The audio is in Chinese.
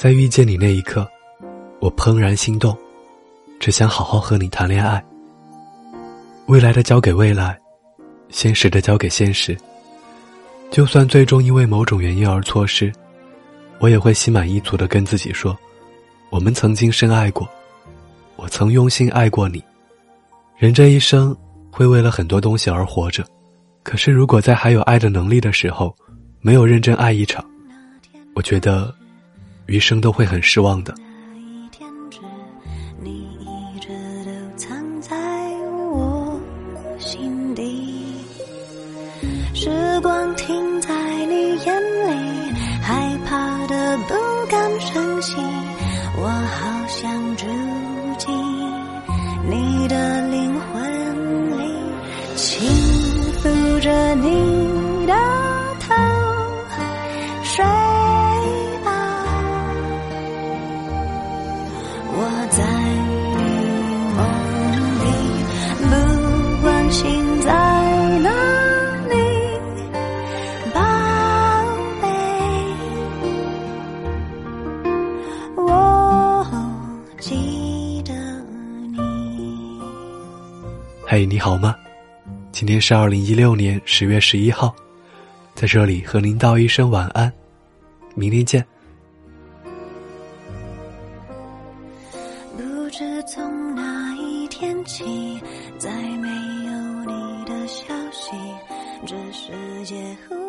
在遇见你那一刻，我怦然心动，只想好好和你谈恋爱。未来的交给未来，现实的交给现实。就算最终因为某种原因而错失，我也会心满意足的跟自己说：我们曾经深爱过，我曾用心爱过你。人这一生会为了很多东西而活着，可是如果在还有爱的能力的时候，没有认真爱一场，我觉得。余生都会很失望的。你一直都藏在我心底，时光停在你眼里，害怕的不敢声息，我好想住进你的灵魂里，轻抚着你在梦里，不管心在哪里，宝贝，我记得你。嘿，你好吗？今天是二零一六年十月十一号，在这里和您道一声晚安，明天见。知从哪一天起，再没有你的消息，这世界。